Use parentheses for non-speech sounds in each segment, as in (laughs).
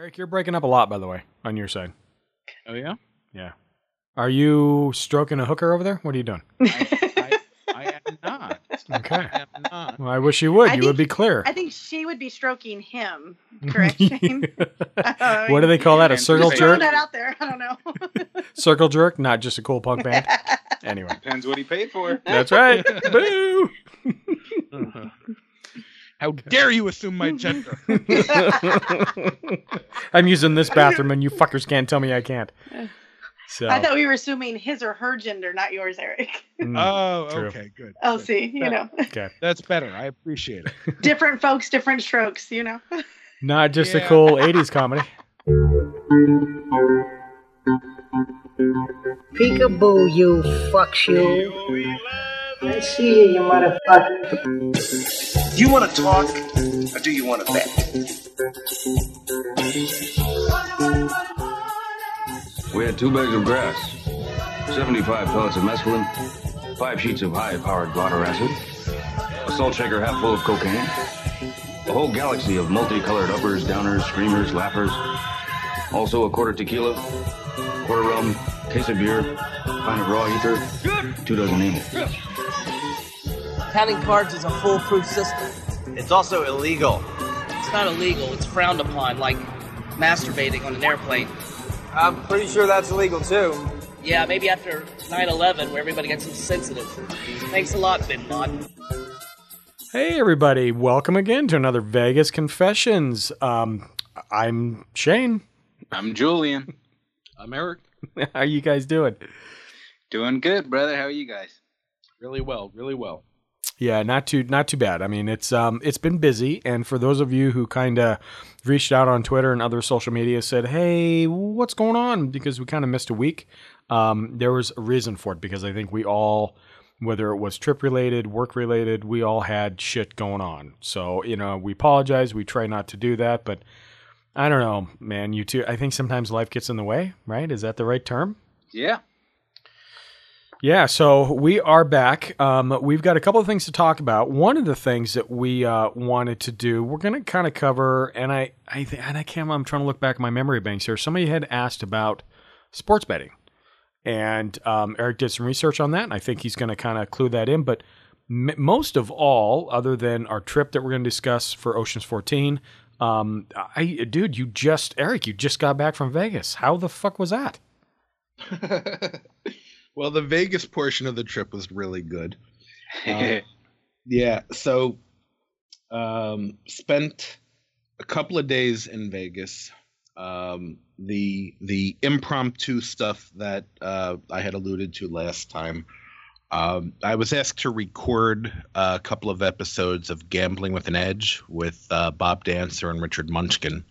Eric, you're breaking up a lot, by the way, on your side. Oh yeah. Yeah. Are you stroking a hooker over there? What are you doing? I, I, I am not. (laughs) Okay. I am not. Well, I wish you would. I you would be clear. I think she would be stroking him. Correct, (laughs) Shane? (laughs) Uh, what do they call that? A circle Just jerk? that out there. I don't know. Circle jerk, not just a cool punk band. Anyway, Depends what he paid for. that's right. Boo! How dare you assume my gender? (laughs) I'm using this bathroom, and you fuckers can't tell me I can't. So, I thought we were assuming his or her gender, not yours, Eric. mm, oh, True. okay, good. Oh, good. see, you know, okay, (laughs) That's better. I appreciate it. (laughs) different folks, different strokes. You know. not just a cool '80s comedy. Peekaboo, you fucks you. I see you, motherfucker. Do you want to talk or do you want to bet? We had two bags of grass, 75 pellets of mescaline, five sheets of high-powered blotter acid, a salt shaker half full of cocaine, a whole galaxy of multicolored uppers, downers, screamers, laughers, also a quarter tequila, quarter rum, case of beer, pint of raw ether, two dozen amyl. Counting cards is a foolproof system. It's also illegal. It's not illegal, it's frowned upon, like masturbating on an airplane. I'm pretty sure that's illegal too. Yeah, maybe after 9 11, where everybody gets so sensitive. Thanks a lot, Bin Laden. Hey, everybody! Welcome again to another Vegas Confessions. Um, I'm Shane. I'm Julian. I'm Eric. (laughs) How you guys doing? Doing good, brother. How are you guys? Really well, really well. Yeah, not too not too bad. I mean, it's um it's been busy, and for those of you who kind of reached out on Twitter and other social media, said, "Hey, what's going on?" Because we kind of missed a week. Um, there was a reason for it because I think we all, whether it was trip related, work related, we all had shit going on. So you know, we apologize. We try not to do that, but I don't know, man. You too. I think sometimes life gets in the way. Right? Is that the right term? Yeah. Yeah, so we are back. Um, we've got a couple of things to talk about. One of the things that we uh, wanted to do, we're going to kind of cover, and I, I, th- and I can't. I'm trying to look back at my memory banks here. Somebody had asked about sports betting, and um, Eric did some research on that, and I think he's going to kind of clue that in. But m- most of all, other than our trip that we're going to discuss for Ocean's 14, um, I, dude, you just Eric, you just got back from Vegas. How the fuck was that? (laughs) well, the Vegas portion of the trip was really good. Uh, (laughs) yeah, so um, spent a couple of days in Vegas. Um, the the impromptu stuff that uh, I had alluded to last time. Um, I was asked to record a couple of episodes of Gambling with an Edge with uh, Bob Dancer and Richard Munchkin.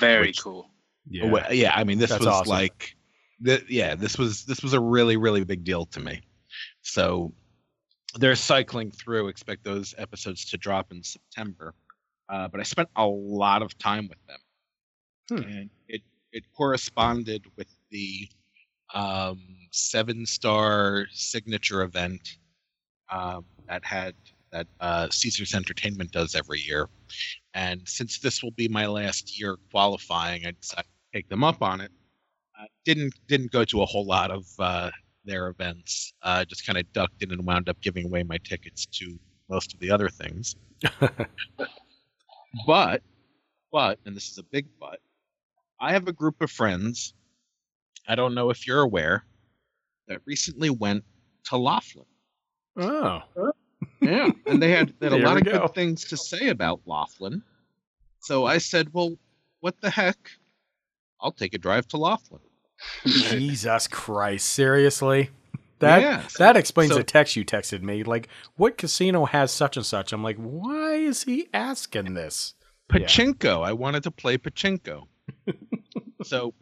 Very Which- cool. Yeah, Well, yeah, I mean, this That's was awesome. like, the, yeah, this was this was a really really big deal to me. So they're cycling through. Expect those episodes to drop in September. Uh, but I spent a lot of time with them, Hmm. and it it corresponded with the um, seven star signature event um, that had that uh, Caesar's Entertainment does every year. And since this will be my last year qualifying, I decided to take them up on it. Uh, didn't didn't go to a whole lot of uh, their events. Uh, just kind of ducked in and wound up giving away my tickets to most of the other things. (laughs) but, but, and this is a big but, I have a group of friends. I don't know if you're aware that recently went to Laughlin. Oh, Yeah, and they had, they had a (laughs) lot of go. good things to say about Laughlin. So I said, "Well, what the heck? I'll take a drive to Laughlin." (laughs) Jesus Christ! Seriously, that Yeah, that explains so- the text you texted me. Like, what casino has such and such? I'm like, why is he asking this? Yeah. Pachinko. I wanted to play pachinko. (laughs) so,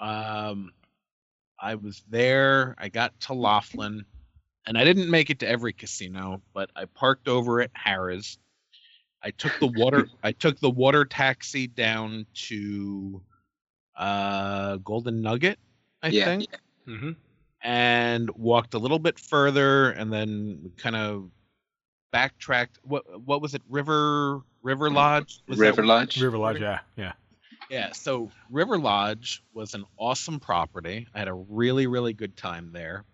um, I was there. I got to Laughlin, and I didn't make it to every casino, but I parked over at Harrah's. I took the water. (laughs) I took the water taxi down to uh, Golden Nugget, I Yeah, think, Mm-hmm. and walked a little bit further, and then kind of backtracked. What what was it? River River Lodge. Was that River Lodge. River Lodge, yeah, yeah. Yeah, so River Lodge was an awesome property. I had a really, really good time there.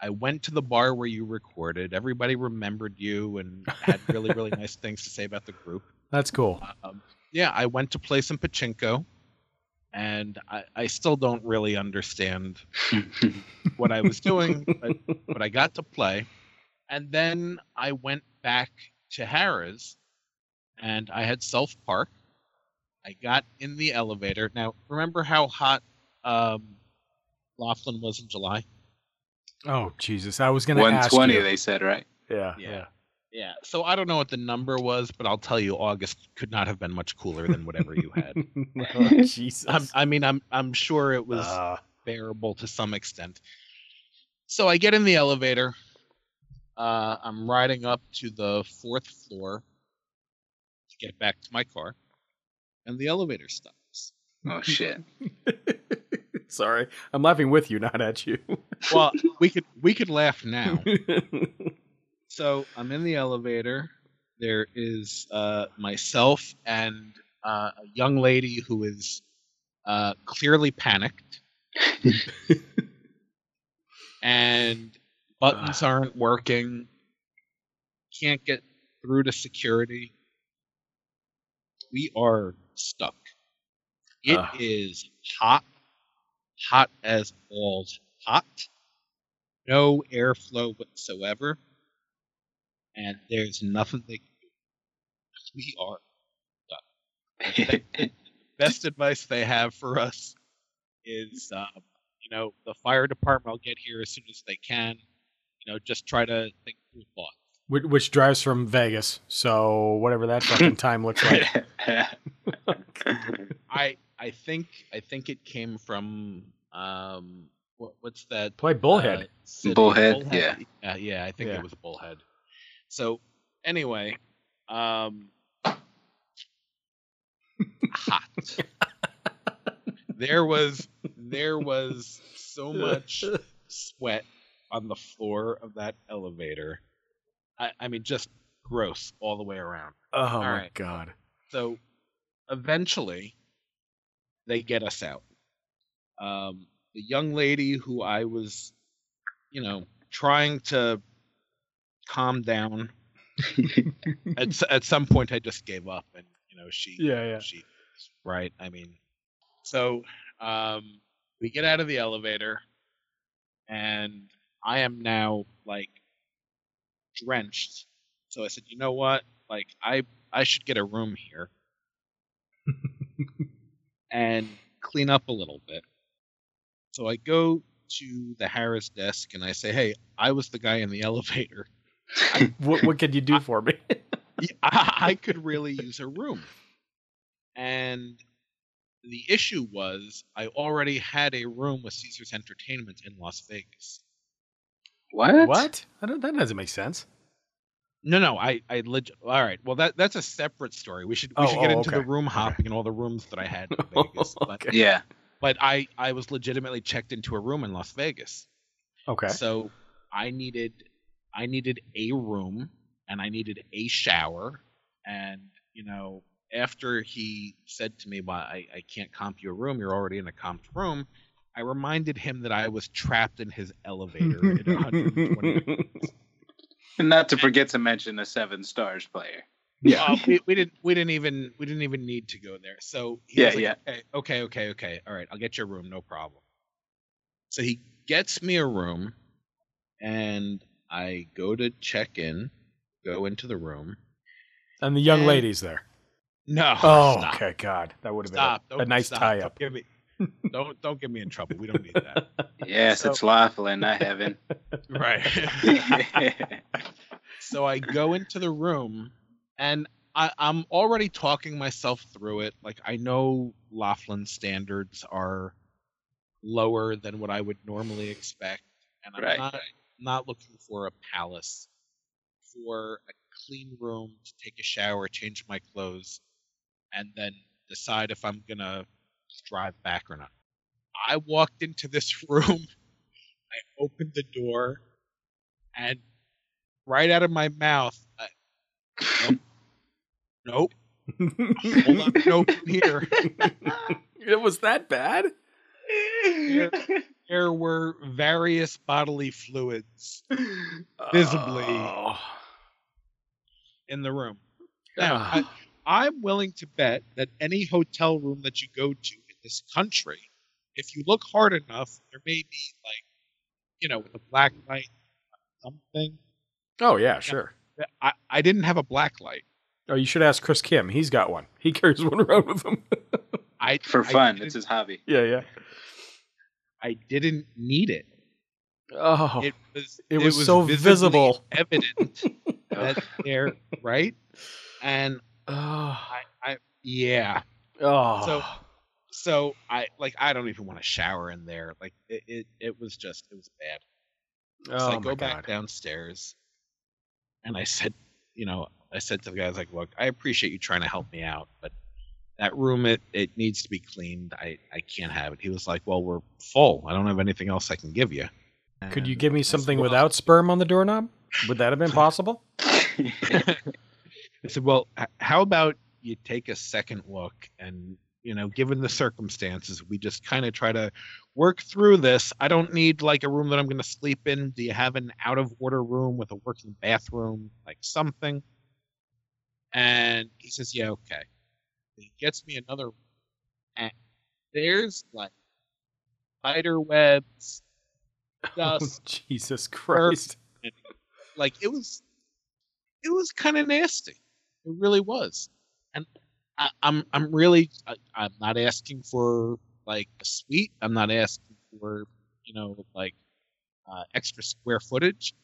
I went to the bar where you recorded. Everybody remembered you and had really, really (laughs) nice things to say about the group. That's cool. Um, yeah, I went to play some pachinko, and I, I still don't really understand (laughs) what I was doing, but, but I got to play. And then I went back to Harrah's, and I had self park. I got in the elevator. Now, remember how hot um, Laughlin was in July? Oh Jesus! I was going to ask 120, they said, right? Yeah, Yeah. yeah. Yeah. So I don't know what the number was, but I'll tell you, August could not have been much cooler than whatever you had. (laughs) oh, (laughs) Jesus. I'm, I mean, I'm I'm sure it was Uh, bearable to some extent. So I get in the elevator. Uh, I'm riding up to the fourth floor to get back to my car, and the elevator stops. Oh shit. (laughs) sorry, I'm laughing with you, not at you. Well, we could we could laugh now. (laughs) So I'm in the elevator. There is uh, myself and uh, a young lady who is uh, clearly panicked, and buttons aren't working. Can't get through to security. We are stuck. It is Ugh. hot, hot as balls hot. No airflow whatsoever and there's nothing they can do. We are done. (laughs) Best advice they have for us is, um, you know, the fire department will get here as soon as they can. You know, just try to think through thoughts. Which, which drives from Vegas, so whatever that fucking time looks like. (laughs) (laughs) I I think I think it came from um what, what's that? Play Bullhead. uh, city? Bullhead, yeah. yeah, yeah. I think Yeah. it was Bullhead. So anyway, um, hot. (laughs) there was there was so much sweat on the floor of that elevator. I, I mean, just gross all the way around. Oh my right. god. So eventually, they get us out. Um, the young lady who I was, you know, trying to calm down. (laughs) at at some point, I just gave up, and you know, she, Yeah, yeah. she, right. I mean, so um, we get out of the elevator, and I am now like drenched. So I said, you know what? Like, I I should get a room here (laughs) and clean up a little bit. So I go to the Harrah's desk and I say, "Hey, I was the guy in the (laughs) elevator. (laughs) What what could you do for me? I could really use a room." And the issue was I already had a room with Caesar's Entertainment in Las Vegas. What? what? I that doesn't make sense. No, no, I, I legit. All right, well, that that's a separate story. We should we Oh, should get oh, into the room hopping and all the rooms that I had in (laughs) Vegas. But Yeah. but I I was legitimately checked into a room in Las Vegas. Okay. So I needed I needed a room and I needed a shower and you know after he said to me, "Well, I, I can't comp you a room. You're already in a comped room." I reminded him that I was trapped in his elevator at (laughs) 120. And not to forget to mention the seven stars player. Yeah. Uh, we, we didn't we didn't even we didn't even need to go there. So he Yeah, was like, yeah. Okay, okay, okay, okay. All right, I'll get your room, no problem. So he gets me a room, and I go to check in, go into the room. And the young And- lady's there. No. Oh, stop, okay. God, that would have Stop. been a, a nice stop. tie Don't up. me. Don't don't get me in trouble. We don't need that. (laughs) Yes, So- it's Laughlin, not heaven. (laughs) right. (laughs) so I go into the room and I, I'm already talking myself through it. Like I know Laughlin standards are lower than what I would normally expect, and I'm Right, not not looking for a palace, for a clean room to take a shower, change my clothes, and then decide if I'm gonna drive back or not. I walked into this (laughs) room, I opened the door, and right out of my mouth, I, nope, nope, hold on, nope, here. (laughs) It was that bad? There, there were various bodily fluids visibly Oh. in the room. Now, I, ah. I'm willing to bet that any hotel room that you go to this country, if you look hard enough, there may be like, you know, with a black light, something. oh yeah, sure. I, I didn't have a black light. Oh, you should ask Chris Kim. He's got one. He carries (laughs) one around with him. I (laughs) For fun, didn't- it's his hobby. yeah, yeah. I didn't need it. Oh, It was it was so visible. evident (laughs) that they're right, and oh, I, I yeah. oh. So so I like I don't even want to shower in there. Like it it, it was just it was bad. So oh I my go back God. downstairs, and I said, you know, I said to the guys like, look, I appreciate you trying to help me out, but that room it it needs to be cleaned. I I can't have it. He was like, well, we're full. I don't have anything else I can give you. Could you give me I said, something "Well," without sperm on the doorknob? Would that have been (laughs) possible? I said, well, h- how about you take a second look and you know, given the circumstances, we just kind of try to work through this. I don't need like a room that I'm going to sleep in. Do you have an out of order room with a working bathroom, like something? And he says, yeah, okay. He gets me another room, and there's like spider webs, (laughs) oh, dust, Oh, Jesus Christ. like it was it was kind of nasty it really was and I, i'm i'm really I, i'm not asking for like a suite i'm not asking for you know like uh, extra square footage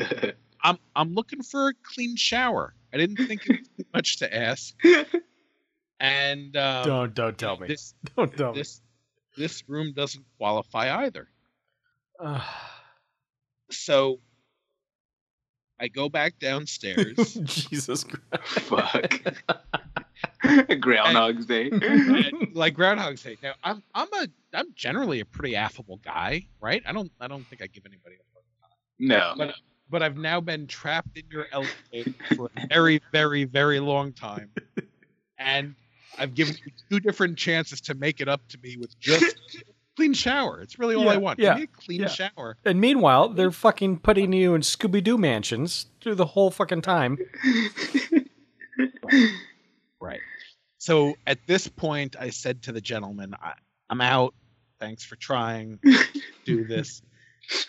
(laughs) i'm i'm looking for a clean shower i didn't think it was (laughs) much to ask and um, don't don't tell me. this (laughs) Don't tell me. this this room doesn't qualify either Ugh. so i go back downstairs Jesus Christ. Fuck. (laughs) Groundhog's Day. (laughs) Like Groundhog's Day. Now, I'm I'm a I'm generally a pretty affable guy, right? I don't I don't think I give anybody a hard time. No. but but I've now been trapped in your elevator for a very very very long time, and I've given you two different chances to make it up to me with just a (laughs) clean shower. It's really all I want. yeah, Give me a clean yeah. shower. And meanwhile, they're fucking putting you in Scooby Doo mansions through the whole fucking time. Right. So at this point, I said to the gentleman, I, "I'm out. Thanks for trying to (laughs) do this."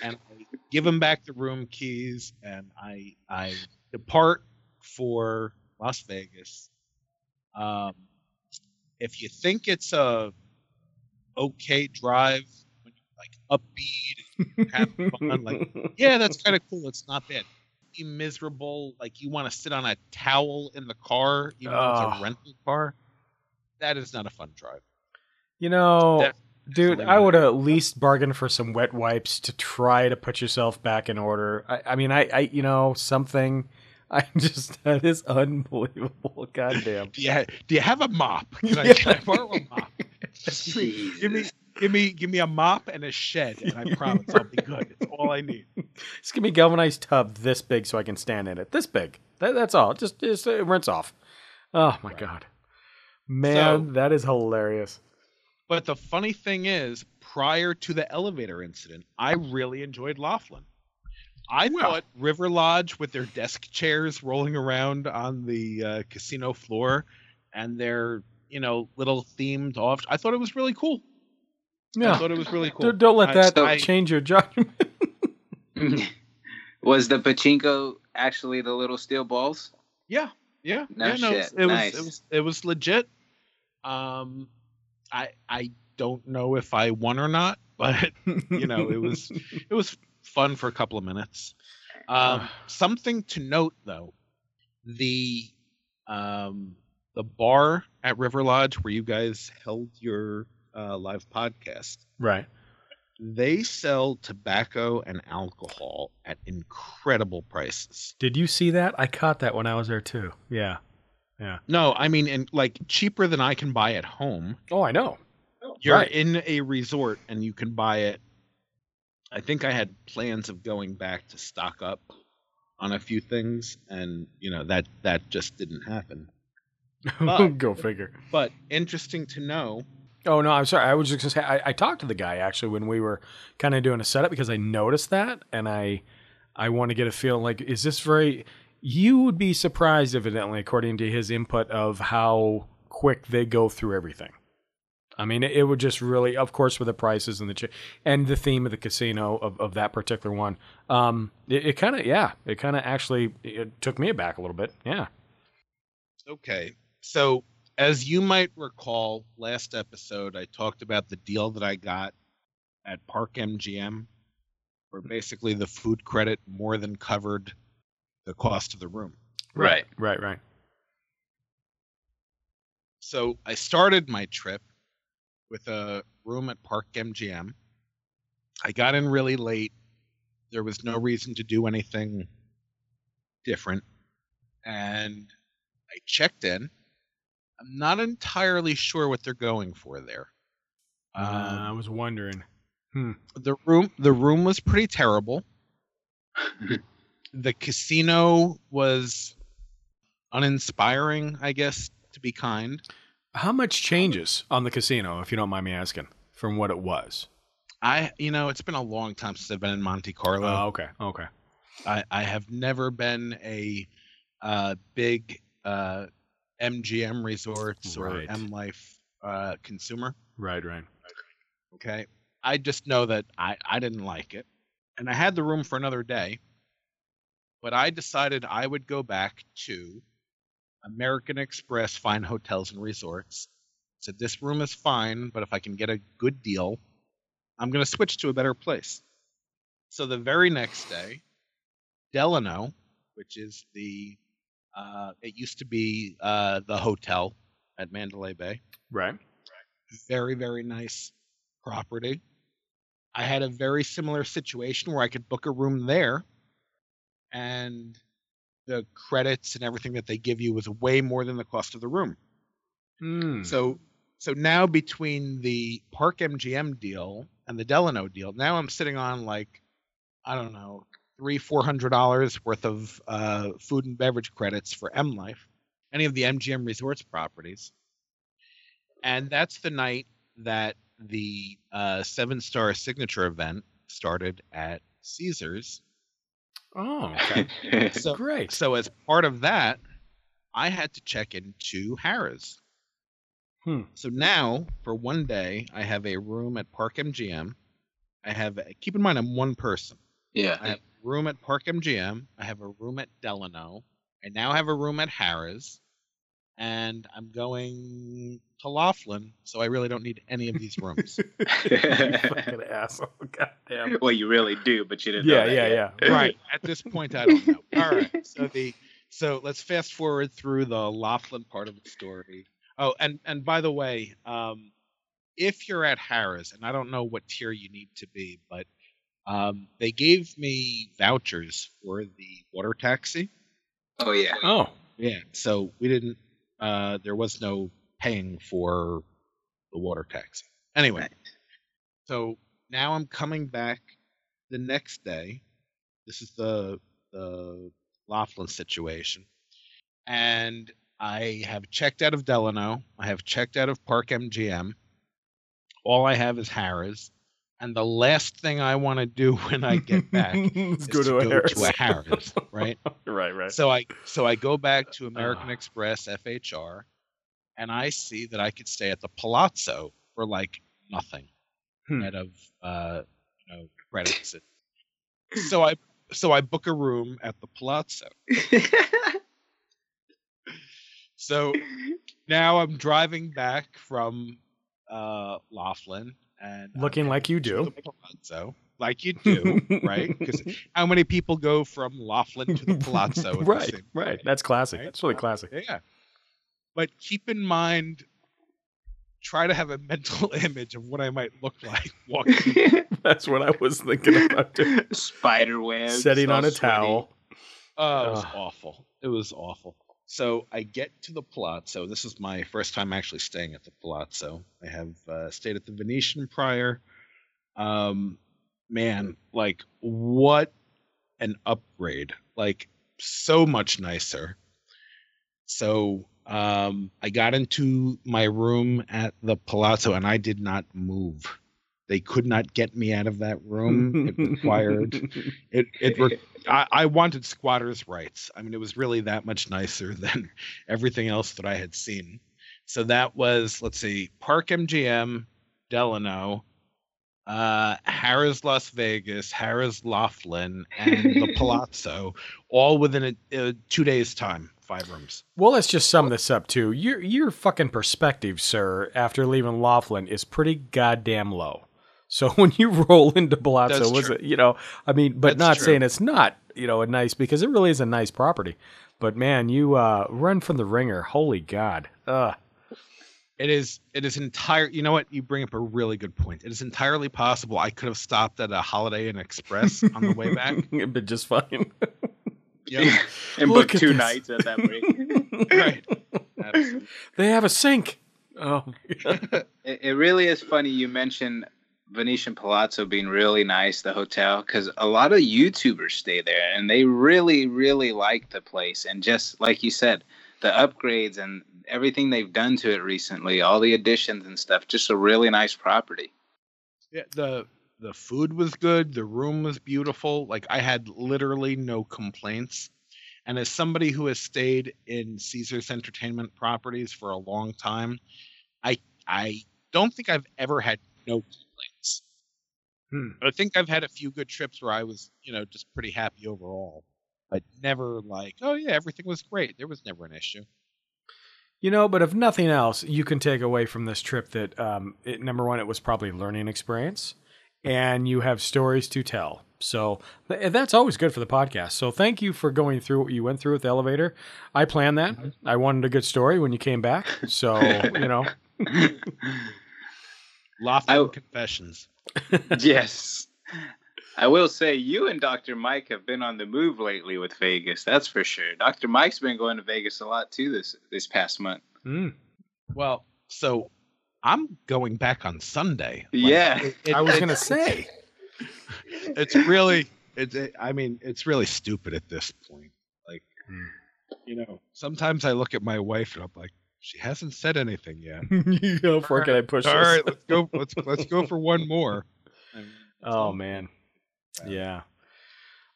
and I give him back the room keys, and I I depart for Las Vegas. Um, if you think it's a okay drive, when you're like upbeat and having (laughs) fun, like yeah, that's kind of cool. It's not bad. Be miserable, like you want to sit on a towel in the car, even though it's a rental car. That is not a fun drive. You know, Def- dude, I would at least bargain for some wet wipes to try to put yourself back in order. I, I mean, I, I, you know, something. (laughs) I just that is unbelievable. (laughs) Goddamn. Do you ha- do you have a mop? (laughs) Can I, Yeah. can I borrow a mop? Give me give me give me a mop and a shed, and I promise I'll be good. It's all I need. Just give me a galvanized tub this big so I can stand in it. This big. That, that's all. Just, just uh, rinse off. Oh my god, man, So- that is hilarious. But the funny thing is, prior to the elevator incident, I really enjoyed Laughlin. I thought River Lodge with their desk chairs rolling around on the uh, casino floor and their, you know, little themed off. I thought it was really cool. Yeah. I thought it was really cool. Don't, don't let I- that I- change your judgment. (laughs) (laughs) Was the pachinko actually the little steel balls? Yeah, yeah, No yeah. No, it was, shit. it was it was it was legit. Um, I I don't know if I won or not, (laughs) but you know it was it was fun for a couple of minutes. Um, something to note though, the um the bar at River Lodge where you guys held your uh, live podcast, right. They sell tobacco and alcohol at incredible prices. Did you see that? I caught that when I was there too. Yeah. Yeah. No, I mean, and like cheaper than I can buy at home. Oh, I know. Oh. You're Right. in a resort and you can buy it. I think I had plans of going back to stock up on a few things, and you know that that just didn't happen. (laughs) But- Go figure. But interesting to know, Oh no, I'm sorry. I was just I, I talked to the guy actually when we were kind of doing a setup because I noticed that and I I want to get a feel like is this very you would be surprised evidently according to his input of how quick they go through everything. I mean, it, it would just really, of course, with the prices and the ch- and the theme of the casino of, of that particular one. Um, it, it kind of, yeah, it kind of actually it took me aback a little bit. Yeah. Okay. So, as you might recall, last episode I talked about the deal that I got at Park MGM, where basically the food credit more than covered the cost of the room. Right. Right. Right. So, I started my trip with a room at Park MGM. I got in really late. There was no reason to do anything different. And I checked in. I'm not entirely sure what they're going for there. Uh, I Um, was wondering. Hmm. the room the room was pretty terrible. (laughs) the casino was uninspiring, I guess, to be kind. How much changes on the casino, if you don't mind me asking, from what it was? I you know, it's been a long time since I've been in Monte Carlo. Oh, okay. Okay. I, I have never been a uh, big uh, MGM resorts Right. or M Life uh, consumer. Right. Right. Okay. I just know that I, I didn't like it. And I had the room for another day. But I decided I would go back to American Express Fine Hotels and Resorts. Said this room is fine, but if I can get a good deal, I'm going to switch to a better place. So the very next day, Delano, which is the uh, it used to be uh, the hotel at Mandalay Bay Right. very very nice property i had a very similar situation where i could book a room there and the credits and everything that they give you was way more than the cost of the room Hmm. so so now between the park mgm deal and the delano deal now i'm sitting on like i don't know three four hundred dollars worth of uh, food and beverage credits for m life any of the mgm resorts properties and that's the night that the uh, seven star signature event started at caesars Oh, okay. (laughs) so Great. so as part of that i had to check into harrah's Hmm. so now for one day i have a room at park mgm i have keep in mind i'm one person I have a room at Park MGM. I have a room at Delano. I now have a room at Harrah's. And I'm going to Laughlin, so I really don't need any of these rooms. (laughs) you (laughs) fucking asshole. (laughs) God damn. well, you really do, but you didn't. Yeah, know that yeah, yeah. right. At this point I don't know. All right. So the so let's fast forward through the Laughlin part of the story. Oh, and and by the way, um if you're at Harrah's, and I don't know what tier you need to be, but um, they gave me vouchers for the water taxi. Oh yeah. Oh, Yeah, so we didn't. Uh, there was no paying for the water taxi. Anyway, Right. so now I'm coming back the next day. This is the the Laughlin situation, and I have checked out of Delano. I have checked out of Park MGM. All I have is Harrah's, and the last thing I want to do (laughs) when I get back (laughs) is go to, to a go Harrah's. to a Harrah's, (laughs) right? right, right. So I so I go back to American Ah. Express FHR, and I see that I could stay at the Palazzo for like nothing, Hmm. net of uh, you know credits. so I so I book a room at the Palazzo. So now I'm driving back from uh, Laughlin and I'm Looking like you do. Palazzo, like you do, right? Because how many people go from Laughlin to the Palazzo? at the right, same right. time? That's classic. Right? That's really classic. Yeah. But keep in mind, try to have a mental (laughs) image of what I might look like (laughs) walking. (laughs) That's what I was thinking about too. Spider web. Sitting on a towel. Oh, it was awful. It was awful. So I get to the Palazzo. This is my first time actually staying at the Palazzo. I have uh, stayed at the Venetian prior. Um, man, like what an upgrade! Like so much nicer. So um, I got into my room at the Palazzo and I did not move. They could not get me out of that room. It (laughs) required it. It. Re- I, I wanted squatters' rights. I mean, it was really that much nicer (laughs) than everything else that I had seen. So that was, let's see, Park MGM, Delano, uh, Harrah's Las Vegas, Harrah's Laughlin, and the (laughs) Palazzo, all within a, a two days' time. Five rooms. Well, let's just sum this up too. Your your fucking perspective, sir, after leaving Laughlin is pretty goddamn low. So (laughs) when you roll into Palazzo, was it you know? I mean, but That's not true. saying it's not you know a nice because it really is a nice property. But man, you uh, run from the ringer. Holy God. Ugh. It is. It is entire. You know what? You bring up a really good point. It is entirely possible I could have stopped at a Holiday Inn Express on the way back. (laughs) It'd been just fine. (laughs) Yep. and booked two this. nights at that rate. right. Absolutely. they have a sink. Oh, it, it really is funny you mentioned Venetian Palazzo being really nice, the hotel, because a lot of YouTubers stay there and they really, really like the place. And just like you said, the upgrades and everything they've done to it recently, all the additions and stuff, just a really nice property. Yeah. The the food was good. The room was beautiful. Like I had literally no complaints. And as somebody who has stayed in Caesar's Entertainment properties for a long time, I I don't think I've ever had no. Hmm. I think I've had a few good trips where I was, you know, just pretty happy overall, but never like, oh yeah, everything was great. There was never an issue. You know, but if nothing else, you can take away from this trip that um, it, number one, it was probably a learning experience, and you have stories to tell. So th- that's always good for the podcast. So thank you for going through what you went through with the elevator. I planned that. I wanted a good story when you came back. So you know, Laughlin I- confessions. (laughs) yes. I will say you and Dr. Mike have been on the move lately with Vegas. That's for sure. Dr. Mike's been going to Vegas a lot too this this past month. Mm. Well, so I'm going back on Sunday. Like, Yeah. it- it- I was gonna say. it's really it's it, i mean it's really stupid at this point like Hmm. you know sometimes i look at my wife and i'm like she hasn't said anything yet (laughs) How far can I push all this? right let's go let's let's go for one (laughs) more Oh all. man. Yeah.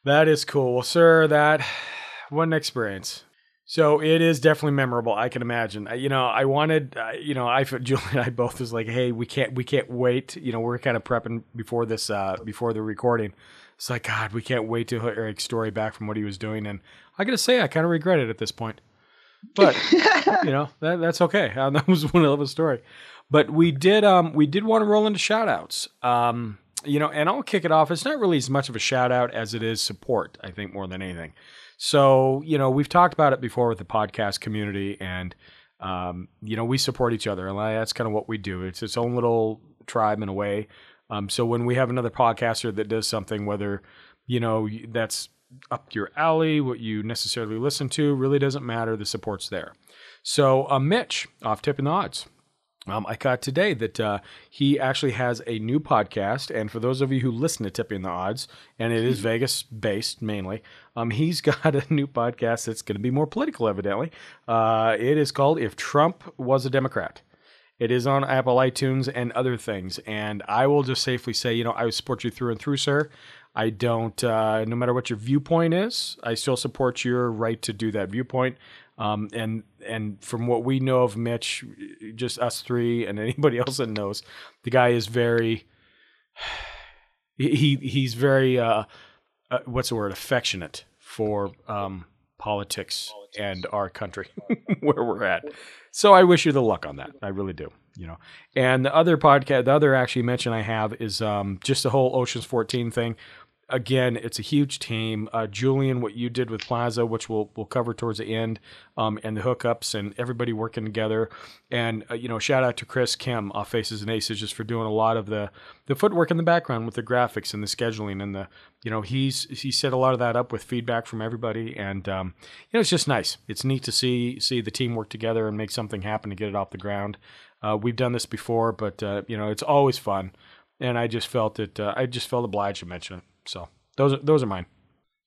That is cool. Well, sir, that (sighs) what an experience. So it is definitely memorable. I can imagine. I- You know, I wanted, uh, you know, I, (laughs) Julie and I both was like, hey, we can't, we can't wait. You know, we're kind of prepping before this, uh, before the recording. It's like, God, we can't wait to hear Eric's story back from what he was doing. And I got to say, I kind of regret it at this point. But (laughs) you know that that's okay. Uh, (laughs) that was one hell of a story. But we did um we did want to roll into shout outs. Um you know, and I'll kick it off. It's not really as much of a shout out as it is support, I think, more than anything. So, you know, we've talked about it before with the podcast community and um, you know, we support each other. And that's kind of what we do. It's its own little tribe in a way. Um, so when we have another podcaster that does something, whether, you know, that's up your alley, what you necessarily listen to, really doesn't matter. The support's there. So, uh, Mitch, off tipping the odds. Um, I caught today that uh, he actually has a new podcast, and for those of you who listen to Tipping the Odds, and it is (laughs) Vegas based mainly, um, he's (laughs) got a new podcast that's going to be more political, evidently. Uh, it is called "If Trump Was a Democrat." It is on Apple iTunes and other things, and I will just safely say, you know, I would support you through and through, sir. I don't, uh, no matter what your viewpoint is, I still support your right to do that viewpoint. Um, and and from what we know of Mitch, just us three and (laughs) anybody else that knows, the guy is very (sighs) he he's very uh, uh, what's the word affectionate for um, politics, and our country (laughs) where we're at. So I wish you the luck on that. I really do. You know, and the other podcast, the other actually mention I have is um, just the whole Ocean's 14 thing again, it's a huge team. Uh, Julian, what you did with Plaza, which we'll we'll cover towards the end, um, and the hookups and everybody working together. And uh, you know, shout out to Chris Kim off Faces and Aces just for doing a lot of the the footwork in the background with the graphics and the scheduling and the you know he's he set a lot of that up with feedback from everybody. And um, you know, it's just nice. It's neat to see see the team work together and make something happen to get it off the ground. Uh, we've done this before, but uh, you know, it's always fun. And I just felt it. Uh, I just felt obliged to mention it. So those are those are mine.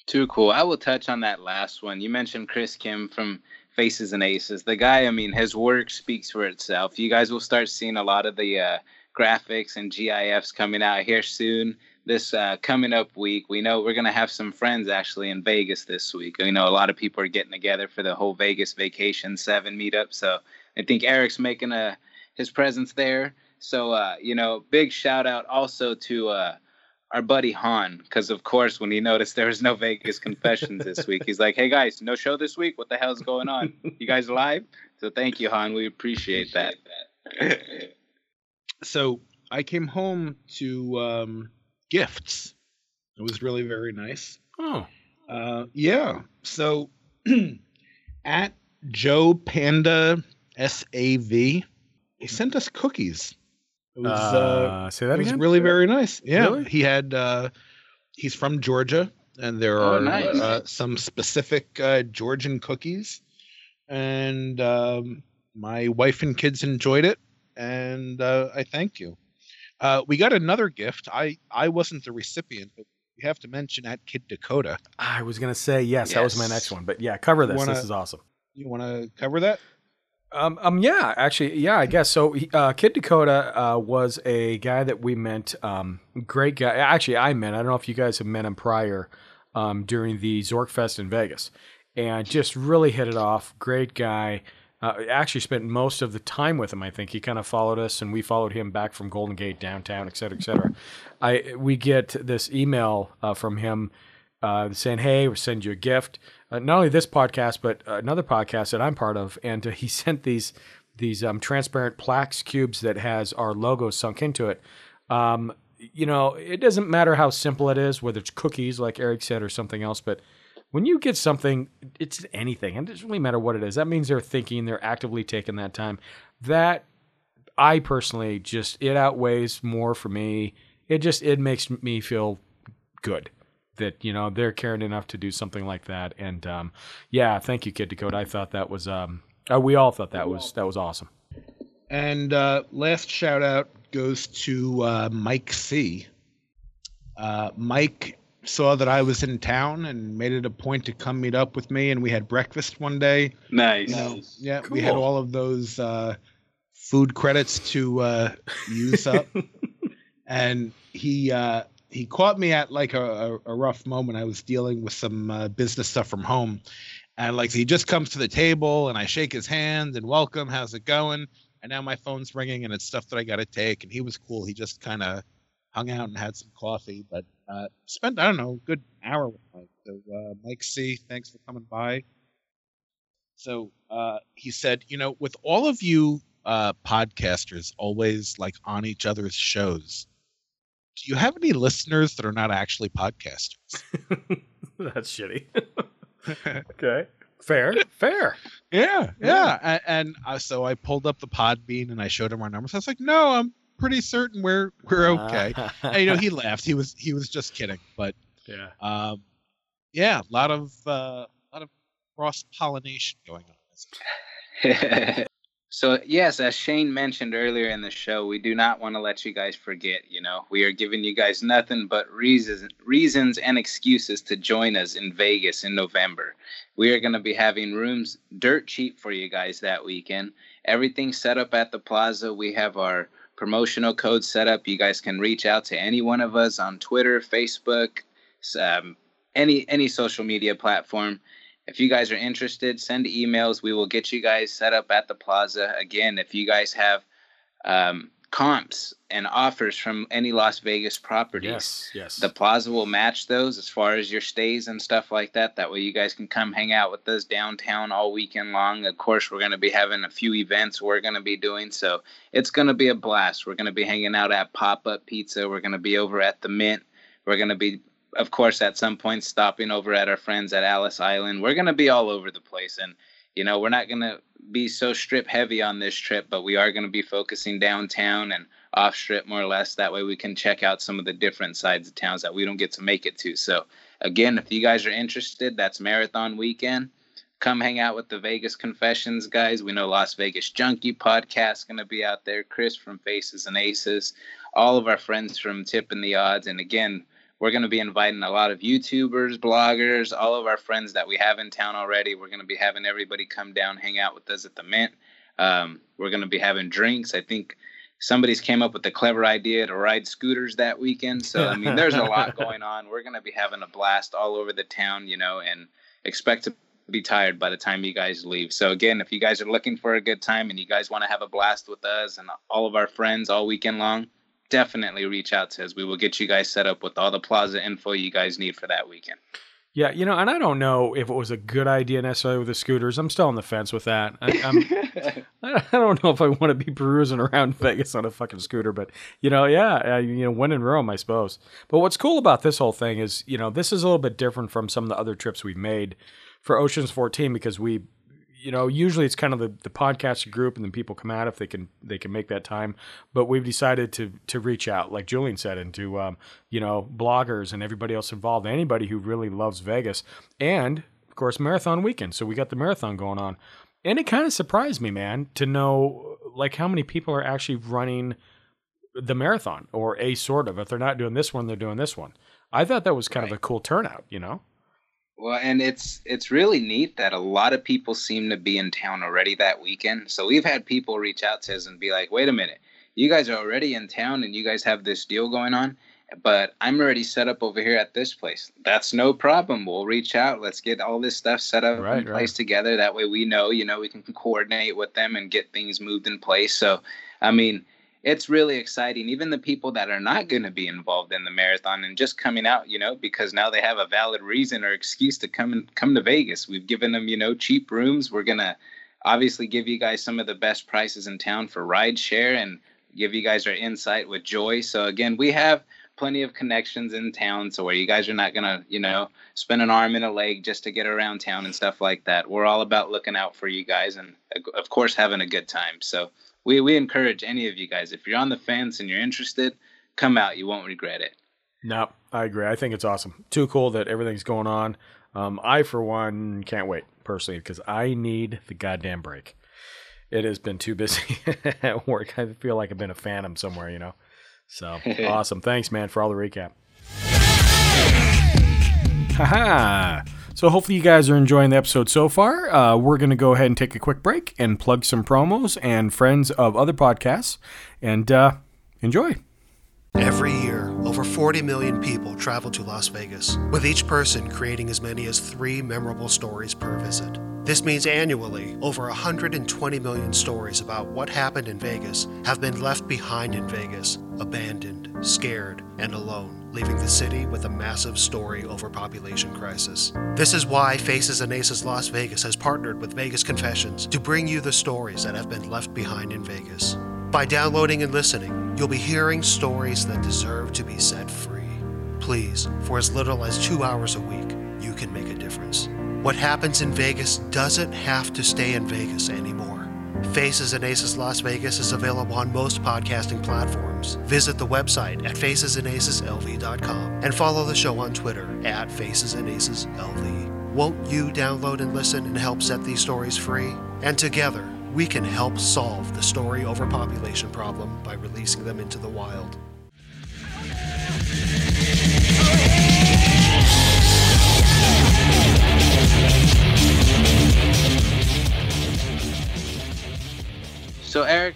Too cool. I will touch on that last one. You mentioned Chris Kim from Faces and Aces. The guy, I mean, his work speaks for itself. You guys will start seeing a lot of the uh, graphics and GIFs coming out here soon. This uh, coming up week, we know we're gonna have some friends actually in Vegas this week. You know, a lot of people are getting together for the whole Vegas Vacation Seven meetup. So I think Eric's making a his presence there. So uh, you know, big shout out also to uh, our buddy Han, because of course when he noticed there was no Vegas Confessions this week, he's like, "Hey guys, no show this week. What the hell's going on? You guys live?" So thank you, Han. We appreciate that. (laughs) so I came home to um, gifts. It was really very nice. Oh, Uh, yeah. So (clears throat) at Joe Panda SAV, he sent us cookies. It was uh, Uh, say that it was really very nice. Yeah. Really? He had uh he's from Georgia and there Oh, are nice. uh, some specific uh, Georgian cookies and um, my wife and kids enjoyed it and uh, I thank you. Uh, we got another gift. I I wasn't the recipient, but we have to mention at Kid Dakota. I was gonna say yes, that was my next one, but yeah, cover this. Wanna- this is awesome. You want to cover that? Um, um, yeah, actually, yeah, I guess so. Uh, Kid Dakota uh, was a guy that we met. Um, great guy. Actually, I met. I don't know if you guys have met him prior um, during the Zork Fest in Vegas, and just really hit it off. Great guy. Uh, actually, spent most of the time with him. I think he kind of followed us, and we followed him back from Golden Gate downtown, et cetera, et cetera. I we get this email uh, from him uh, saying, "Hey, we're sending you a gift." Uh, not only this podcast, but another podcast that I'm part of, and uh, (laughs) he sent these these um, transparent plaques cubes that has our logo sunk into it. Um, you know, it doesn't matter how simple it is, whether it's cookies, like Eric said, or something else, but when you get something, it's anything, and it doesn't really matter what it is. That means they're thinking, they're actively taking that time. That I personally just it outweighs more for me. It just it makes me feel good that you know they're caring enough to do something like that. And um, yeah, thank you, Kid Dakota. I thought that was um, uh, we all thought that was that was awesome. And uh, last shout out goes to uh, Mike C. Uh, Mike saw that I was in town and made it a point to come meet up with me, and we had breakfast one day. Nice. You know, yeah, we had all of those uh, food credits to uh, use up, (laughs) and he uh, he caught me at like a, a, rough moment. I was dealing with some uh, business stuff from home, and like he just comes to the table, and I shake his hand and welcome, how's it going? And now my phone's ringing, and it's stuff that I got to take. And he was cool. He just kind of hung out and had some coffee, but uh, spent I don't know a good hour with Mike. So uh, Mike C, thanks for coming by. So uh, he said, you know, with all of you uh, podcasters always like on each other's shows, do you have any listeners that are not actually podcasters? (laughs) That's shitty. (laughs) okay, fair, fair. Yeah, yeah. And, and uh, so I pulled up the Podbean and I showed him our numbers. I was like, no, I'm pretty certain we're we're okay. and you know, he laughed. He was he was just kidding, but yeah. um, yeah, a lot of uh, lot of cross pollination going on. (laughs) so yes, as Shane mentioned earlier in the show, we do not want to let you guys forget. You know, we are giving you guys nothing but reasons, reasons and excuses to join us in Vegas in November. We are going to be having rooms dirt cheap for you guys that weekend. Everything set up at the plaza. We have our promotional code set up. You guys can reach out to any one of us on Twitter, Facebook, um, any any social media platform. If you guys are interested, send emails. We will get you guys set up at the plaza. Again, if you guys have um, comps and offers from any Las Vegas properties, Yes, yes. the plaza will match those as far as your stays and stuff like that. That way, you guys can come hang out with us downtown all weekend long. Of course, we're going to be having a few events we're going to be doing, so it's going to be a blast. We're going to be hanging out at Pop Up Pizza. We're going to be over at the Mint. We're going to be, of course, at some point stopping over at our friends at Ellis Island. We're going to be all over the place, and you know, we're not going to be so strip heavy on this trip, but we are going to be focusing downtown and off strip more or less. That way we can check out some of the different sides of towns that we don't get to make it to. So, again, if you guys are interested, that's marathon weekend. Come hang out with the Vegas Confessions guys. We know Las Vegas Junkie podcast going to be out there. Chris from Faces and Aces, all of our friends from Tipping the Odds. And again, we're going to be inviting a lot of YouTubers, bloggers, all of our friends that we have in town already. We're going to be having everybody come down, hang out with us at the Mint. Um, we're going to be having drinks. I think somebody's came up with the clever idea to ride scooters that weekend. So I mean, there's a (laughs) lot going on. We're going to be having a blast all over the town, you know, and expect to be tired by the time you guys leave. So again, if you guys are looking for a good time and you guys want to have a blast with us and all of our friends all weekend long, definitely reach out to us. We will get you guys set up with all the plaza info you guys need for that weekend. Yeah, you know, and I don't know if it was a good idea necessarily with the scooters. I'm still on the fence with that. I, I'm, (laughs) I don't know if I want to be perusing around Vegas on a fucking scooter, but you know, yeah, uh, you know, when in Rome, I suppose. But what's cool about this whole thing is, you know, this is a little bit different from some of the other trips we've made for Oceans 14 because we you know, usually it's kind of the, the podcast group and then people come out if they can they can make that time. But we've decided to to reach out, like Julian said, and to um, you know bloggers and everybody else involved, anybody who really loves Vegas, and of course marathon weekend. So we got the marathon going on, and it kind of surprised me, man, to know like how many people are actually running the marathon or a sort of. If they're not doing this one, they're doing this one. I thought that was kind right. of a cool turnout, you know. Well, and it's it's really neat that a lot of people seem to be in town already that weekend. So we've had people reach out to us and be like, "Wait a minute, you guys are already in town and you guys have this deal going on, but I'm already set up over here at this place." That's no problem. We'll reach out. Let's get all this stuff set up right, in place right. together. That way, we know, you know, we can coordinate with them and get things moved in place. So, I mean it's really exciting. Even the people that are not going to be involved in the marathon and just coming out, you know, because now they have a valid reason or excuse to come and come to Vegas. We've given them, you know, cheap rooms. We're gonna obviously give you guys some of the best prices in town for ride share and give you guys our insight with joy. So again, we have plenty of connections in town so where you guys are not gonna you know spend an arm and a leg just to get around town and stuff like that we're all about looking out for you guys and of course having a good time so we we encourage any of you guys if you're on the fence and you're interested, come out. You won't regret it. No, I agree. I think it's awesome. Too cool that everything's going on. Um, I, for one, can't wait personally because I need the goddamn break. It has been too busy (laughs) at work. I feel like I've been a phantom somewhere, you know. So (laughs) awesome. Thanks, man, for all the recap. Haha. (laughs) So hopefully you guys are enjoying the episode so far. Uh, we're going to go ahead and take a quick break and plug some promos and friends of other podcasts, and uh, enjoy. Every year, over 40 million people travel to Las Vegas, with each person creating as many as three memorable stories per visit. This means annually, over 120 million stories about what happened in Vegas have been left behind in Vegas, abandoned, scared, and alone, leaving the city with a massive story overpopulation crisis. This is why Faces and Aces Las Vegas has partnered with Vegas Confessions to bring you the stories that have been left behind in Vegas. By downloading and listening, you'll be hearing stories that deserve to be set free. Please, for as little as two hours a week, you can make a difference. What happens in Vegas doesn't have to stay in Vegas anymore. Faces and Aces Las Vegas is available on most podcasting platforms. Visit the website at facesandaceslv.com and follow the show on Twitter at facesandaceslv. Won't you download and listen and help set these stories free? And together, we can help solve the story overpopulation problem by releasing them into the wild. So, Eric,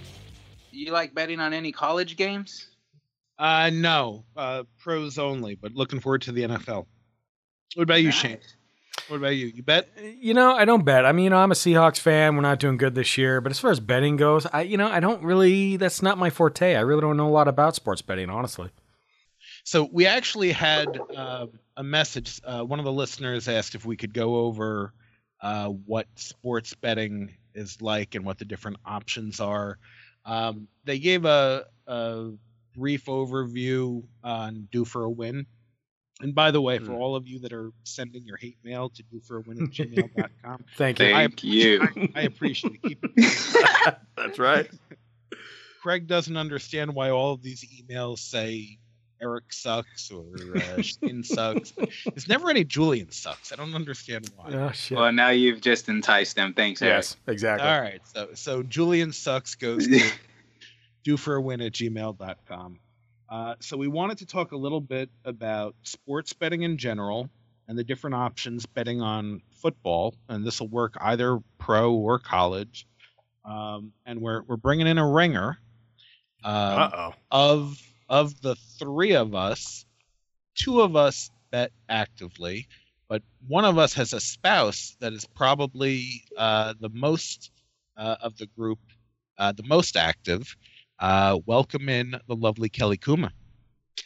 you like betting on any college games? Uh, no, uh, pros only. But looking forward to the NFL. What about you, nice. Shane? What about you? You bet? You know, I don't bet. I mean, you know, I'm a Seahawks fan. We're not doing good this year, but as far as betting goes, I, you know, I don't really. That's not my forte. I really don't know a lot about sports betting, honestly. So we actually had uh, a message. Uh, one of the listeners asked if we could go over uh, what sports betting is like and what the different options are. Um, they gave a, a, brief overview on Do for a Win. And by the way, for hmm. all of you that are sending your hate mail to do for a win at gmail.com, (laughs) thank you. Thank I, you. I, I appreciate it. It (laughs) That's right. Craig doesn't understand why all of these emails say Eric sucks or uh, Shane sucks. There's never any Julian sucks. I don't understand why. Oh, shit. Well, now you've just enticed them. Thanks, Eric. Yes, exactly. All right. So so Julian sucks goes to (laughs) do for a win at gmail.com. Uh, so we wanted to talk a little bit about sports betting in general and the different options betting on football, and this will work either pro or college. Um, and we're we're bringing in a ringer. Um, Uh-oh. Of of the three of us, two of us bet actively, but one of us has a spouse that is probably uh, the most uh, of the group, uh, the most active. Uh, welcome in the lovely Kelly Kuma.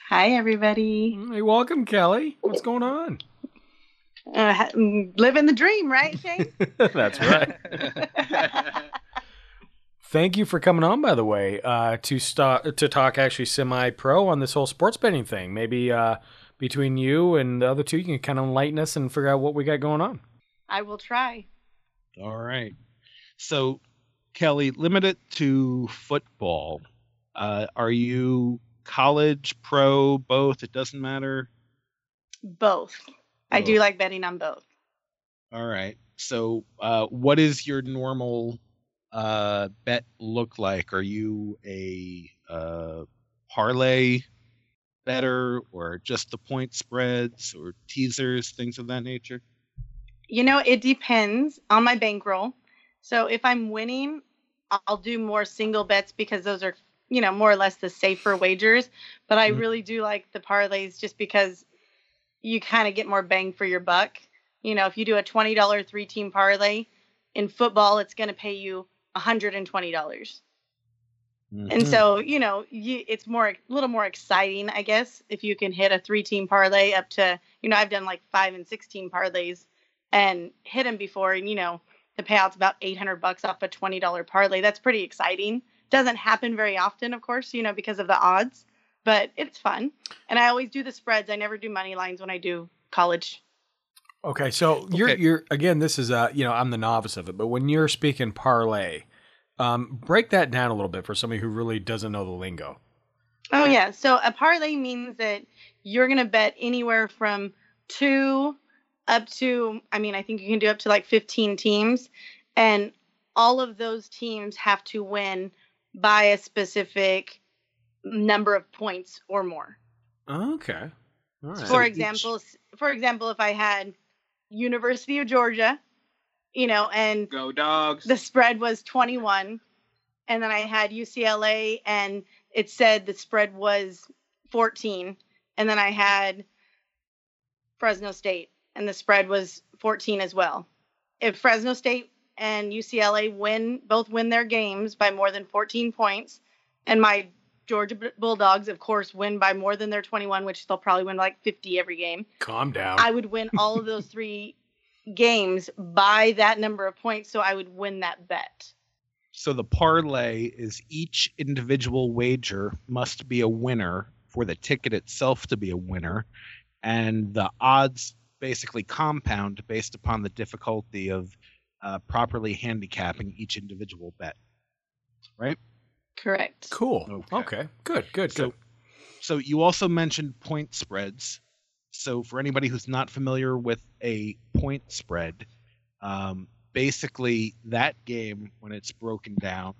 Hi, everybody. Hey, welcome, Kelly. What's going on? Uh, mm, living the dream, right, Shane? (laughs) That's right. (laughs) Thank you for coming on, by the way, uh, to start to talk actually semi-pro on this whole sports betting thing. Maybe uh, between you and the other two, you can kind of enlighten us and figure out what we got going on. I will try. All right. So, Kelly, limit it to football. Uh, are you college, pro, both? It doesn't matter. Both. I do like betting on both. All right. So, uh, what is your normal uh, bet look like? Are you a uh, parlay better, or just the point spreads, or teasers, things of that nature? You know, it depends on my bankroll. So if I'm winning, I'll do more single bets because those are, you know, more or less the safer wagers. But I Mhm. really do like the parlays just because you kind of get more bang for your buck. You know, if you do a $20 three team parlay in football, it's going to pay you $120. Mm-hmm. And so, you know, you, it's more a little more exciting, I guess, if you can hit a three team parlay up to, you know, I've done like five and 16 parlays and hit them before. And, you know, the payout's about 800 bucks off a $20 parlay. That's pretty exciting. Doesn't happen very often, of course, you know, because of the odds, but it's fun. And I always do the spreads. I never do money lines when I do college. Okay, so you're Okay. you're again. This is uh, you know, I'm the novice of it, but when you're speaking parlay, um, break that down a little bit for somebody who really doesn't know the lingo. Oh yeah. So a parlay means that you're gonna bet anywhere from two up to I mean, I think you can do up to like 15 teams. And all of those teams have to win by a specific number of points or more. Okay, all right. For So example, s- for example, if I had University of Georgia, you know, and Go dogs. the spread was 21 and then i had ucla and it said the spread was 14 and then i had fresno state and the spread was 14 as well if fresno state and ucla win both win their games by more than 14 points and my georgia bulldogs of course win by more than their 21 which they'll probably win like 50 every game Calm down. I would win all of those (laughs) three games by that number of points, so I would win that bet. So the parlay is each individual wager must be a winner for the ticket itself to be a winner, and the odds basically compound based upon the difficulty of uh, properly handicapping each individual bet. Right. Correct. cool. Okay. Okay. Good. Good. So, Good. so you also mentioned point spreads. So for anybody who's not familiar with a point spread, um, basically that game when it's broken down,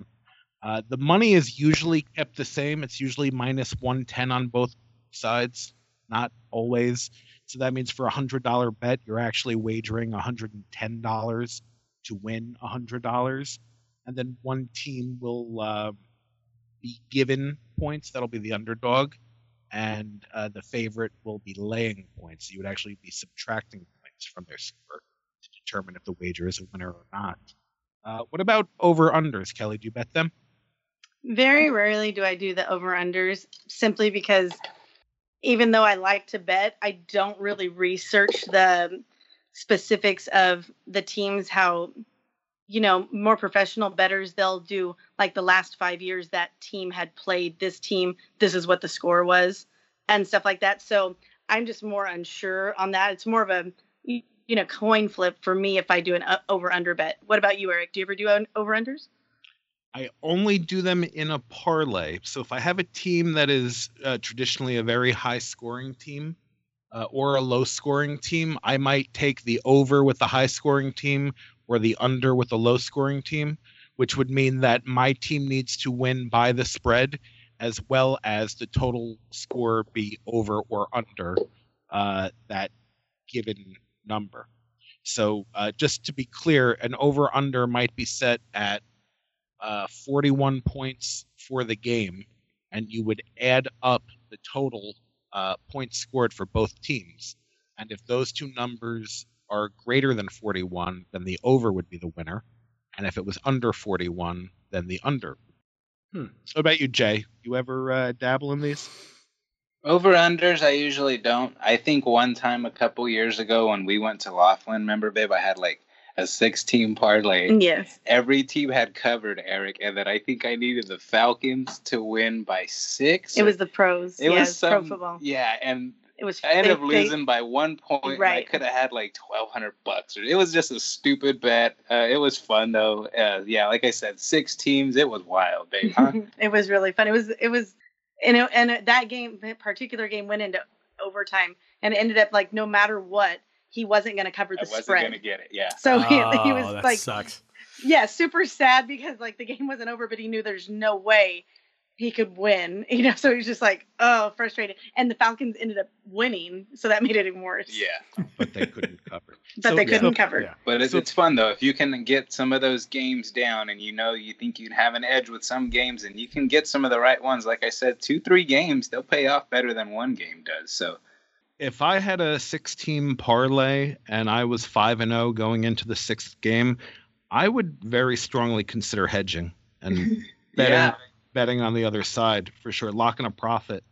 uh, the money is usually kept the same. It's usually minus one ten on both sides, not always. So that means for a hundred dollar bet, you're actually wagering hundred and ten dollars to win a hundred dollars, and then one team will uh, be given points. That'll be the underdog, and uh, the favorite will be laying points. You would actually be subtracting points from their score to determine if the wager is a winner or not. Uh, what about over unders, Kelly? Do you bet them? Very rarely do I do the over unders simply because even though I like to bet, I don't really research the specifics of the teams, how, you know, more professional betters, they'll do like the last five years that team had played this team, this is what the score was, and stuff like that. So I'm just more unsure on that. It's more of a, you know, coin flip for me if I do an over under bet. What about you, Eric? Do you ever do over unders? I only do them in a parlay. So if I have a team that is uh, traditionally a very high scoring team uh, or a low scoring team, I might take the over with the high scoring team or the under with a low scoring team, which would mean that my team needs to win by the spread as well as the total score be over or under uh, that given number. So uh, just to be clear, an over under might be set at uh, 41 points for the game, and you would add up the total uh, points scored for both teams. And if those two numbers are greater than 41, then the over would be the winner. And if it was under 41, then the under. Hmm. What about you, Jay? You ever uh, dabble in these? Over unders, I usually don't. I think one time a couple years ago when we went to Laughlin, remember, babe, I had like a six team parlay. Yes. Every team had covered, Eric, and then I think I needed the Falcons to win by six. It was the pros. It yeah, was some, pro football. Yeah, and It was. I ended they- up they- losing by one point. and I could have had like twelve hundred bucks. It was just a stupid bet. Uh, it was fun though. Uh, yeah, like I said, six teams. It was wild, babe. Huh? (laughs) it was really fun. It was it was and it, and that game that particular game went into overtime and it ended up like no matter what he wasn't going to cover the I wasn't spread. gonna get it. Yeah. So he, he Oh, was that like sucks. yeah, super sad because like the game wasn't over but he knew there's no way he could win. (laughs) You know, so he was just like, oh, frustrated. And the Falcons ended up winning, so that made it even worse. Yeah. (laughs) But they couldn't cover. But So- they couldn't so- cover. yeah. But it's, So- it's fun though. If you can get some of those games down and you know you think you'd have an edge with some games and you can get some of the right ones, like I said, two, three games, they'll pay off better than one game does. So If I had a six team parlay and I was 5 and 0 going into the sixth game, I would very strongly consider hedging and (laughs) betting yeah. Betting on the other side for sure, locking a profit.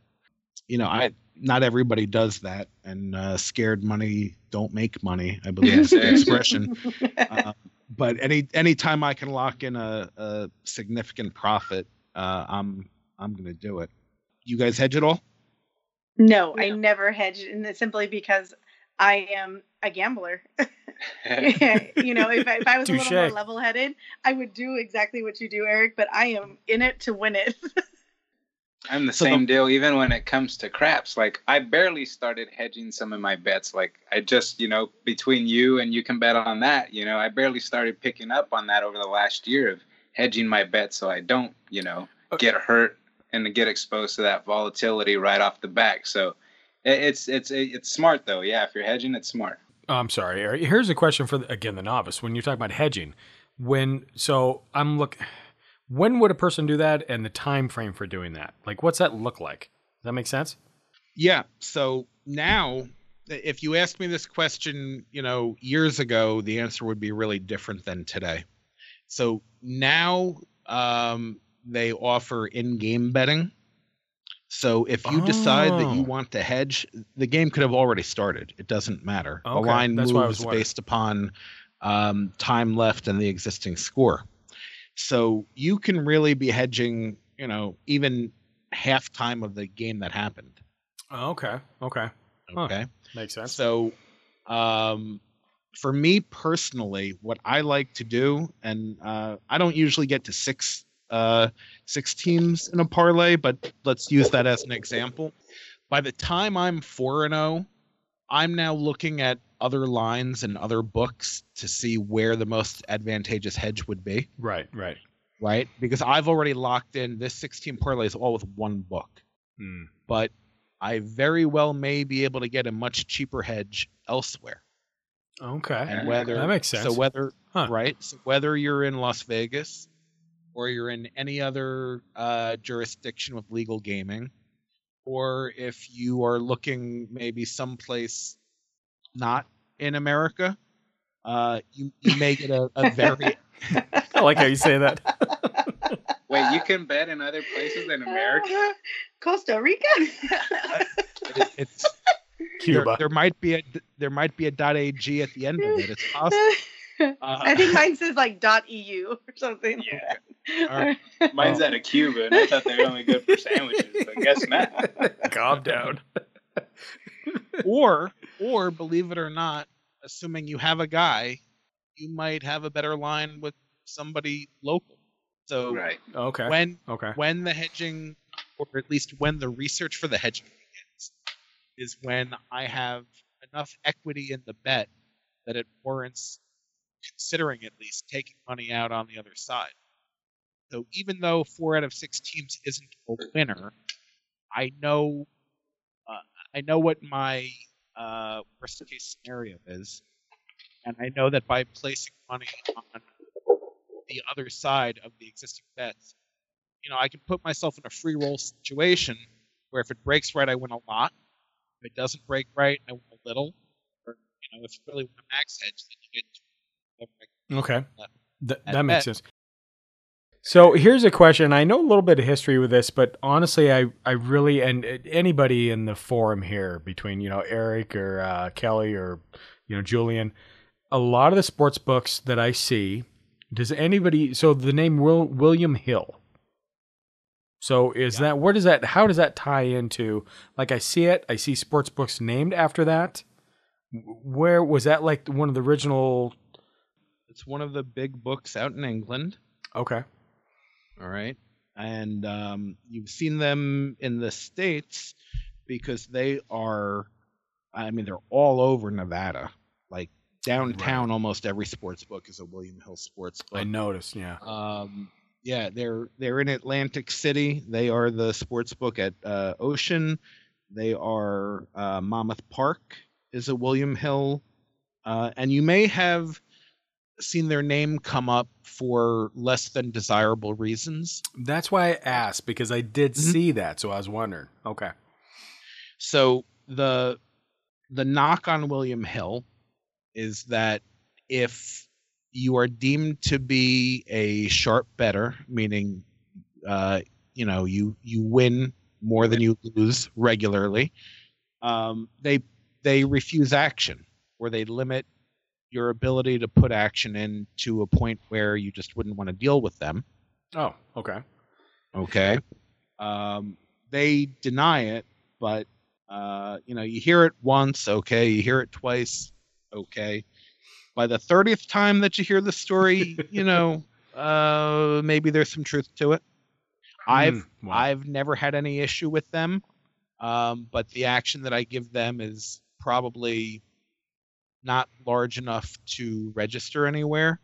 You know, I not everybody does that, and uh, scared money don't make money. I believe is the (laughs) expression. (laughs) Uh, but any any time I can lock in a, a significant profit, uh, I'm I'm gonna do it. You guys hedge at all? No, I never hedge, and simply because I am a gambler. (laughs) (laughs) you know, if I, if I was a little more level-headed, I would do exactly what you do, Eric. But I am in it to win it. (laughs) I'm the So same the- deal even when it comes to craps. Like I barely started hedging some of my bets. Like I just, you know, between you and you can bet on that, you know, I barely started picking up on that over the last year of hedging my bets so I don't, you know, get hurt and get exposed to that volatility right off the back. So it's it's it's smart though. Yeah, if you're hedging, it's smart. I'm sorry. Here's a question for again the novice. When you're talking about hedging, when so I'm look, when would a person do that, and the time frame for doing that? Like, what's that look like? Does that make sense? Yeah. So now, if you asked me this question, you know, years ago, the answer would be really different than today. So now um, they offer in-game betting. So if you decide that you Oh. want to hedge, the game could have already started. It doesn't matter. Okay, The line that's what I was moves based upon um, time left and the existing score. So you can really be hedging, you know, even half time of the game that happened. Oh, okay. Okay. Huh. Okay. Makes sense. So, um, for me personally, what I like to do, and uh, I don't usually get to six uh, six teams in a parlay, but let's use that as an example. By the time I'm four and zero, I'm now looking at other lines and other books to see where the most advantageous hedge would be. right. Right. Right, because I've already locked in this 16 parlay is all with one book Hmm. but I very well may be able to get a much cheaper hedge elsewhere. Okay. And whether that makes sense. So whether Huh. right, so whether you're in Las Vegas or you're in any other uh, jurisdiction with legal gaming, or if you are looking maybe someplace not in America, uh, you you may get a, a very (laughs) I like how you say that. (laughs) Wait, you can bet in other places than America? (laughs) Costa Rica. it- it's there, Cuba. there might be a there might be a .ag at the end of it. It's possible. Uh, I think mine says like .eu or something. Yeah. All right. (laughs) Mine's out of Cuba, and I thought they were only good for sandwiches. But guess not. Calm down. (laughs) or or believe it or not, assuming you have a guy, you might have a better line with somebody local. So Right. Okay. when Okay. when the hedging, or at least when the research for the hedging begins, is when I have enough equity in the bet that it warrants considering at least taking money out on the other side. So even though four out of six teams isn't a winner, I know uh, I know what my uh, worst case scenario is, and I know that by placing money on the other side of the existing bets, you know, I can put myself in a free roll situation where if it breaks right, I win a lot. If it doesn't break right, I win a little. Or you know, if you really a max hedge, then you get. Okay. Th- that makes sense. So here's a question. I know a little bit of history with this, but honestly, I, I really and anybody in the forum here between you know Eric or uh, Kelly or you know Julian, a lot of the sports books that I see, does anybody? So the name Will, William Hill. So is that where does that? How does that tie into? Like I see it, I see sports books named after that. Where was that? Like one of the original? It's one of the big books out in England. Okay. All right. And um, you've seen them in the States because they are, I mean, they're all over Nevada. Like downtown, almost every sports book is a William Hill sports book. I noticed. Yeah. Um, yeah, they're they're in Atlantic City. They are the sports book at uh, Ocean. They are uh, Monmouth Park is a William Hill, uh, and you may have seen their name come up for less than desirable reasons. That's why I asked because I did see that, so I was wondering. Okay. So the the knock on William Hill is that if you are deemed to be a sharp better, meaning uh, you know you you win more than you lose regularly, um, they they refuse action or they limit your ability to put action in to a point where you just wouldn't want to deal with them. Oh, okay. Okay. Um, they deny it, but uh, you know, you hear it once, okay. You hear it twice, okay. By the thirtieth time that you hear the story, (laughs) you know, uh, maybe there's some truth to it. I've Hmm, I've never had any issue with them, um, but the action that I give them is probably not large enough to register anywhere.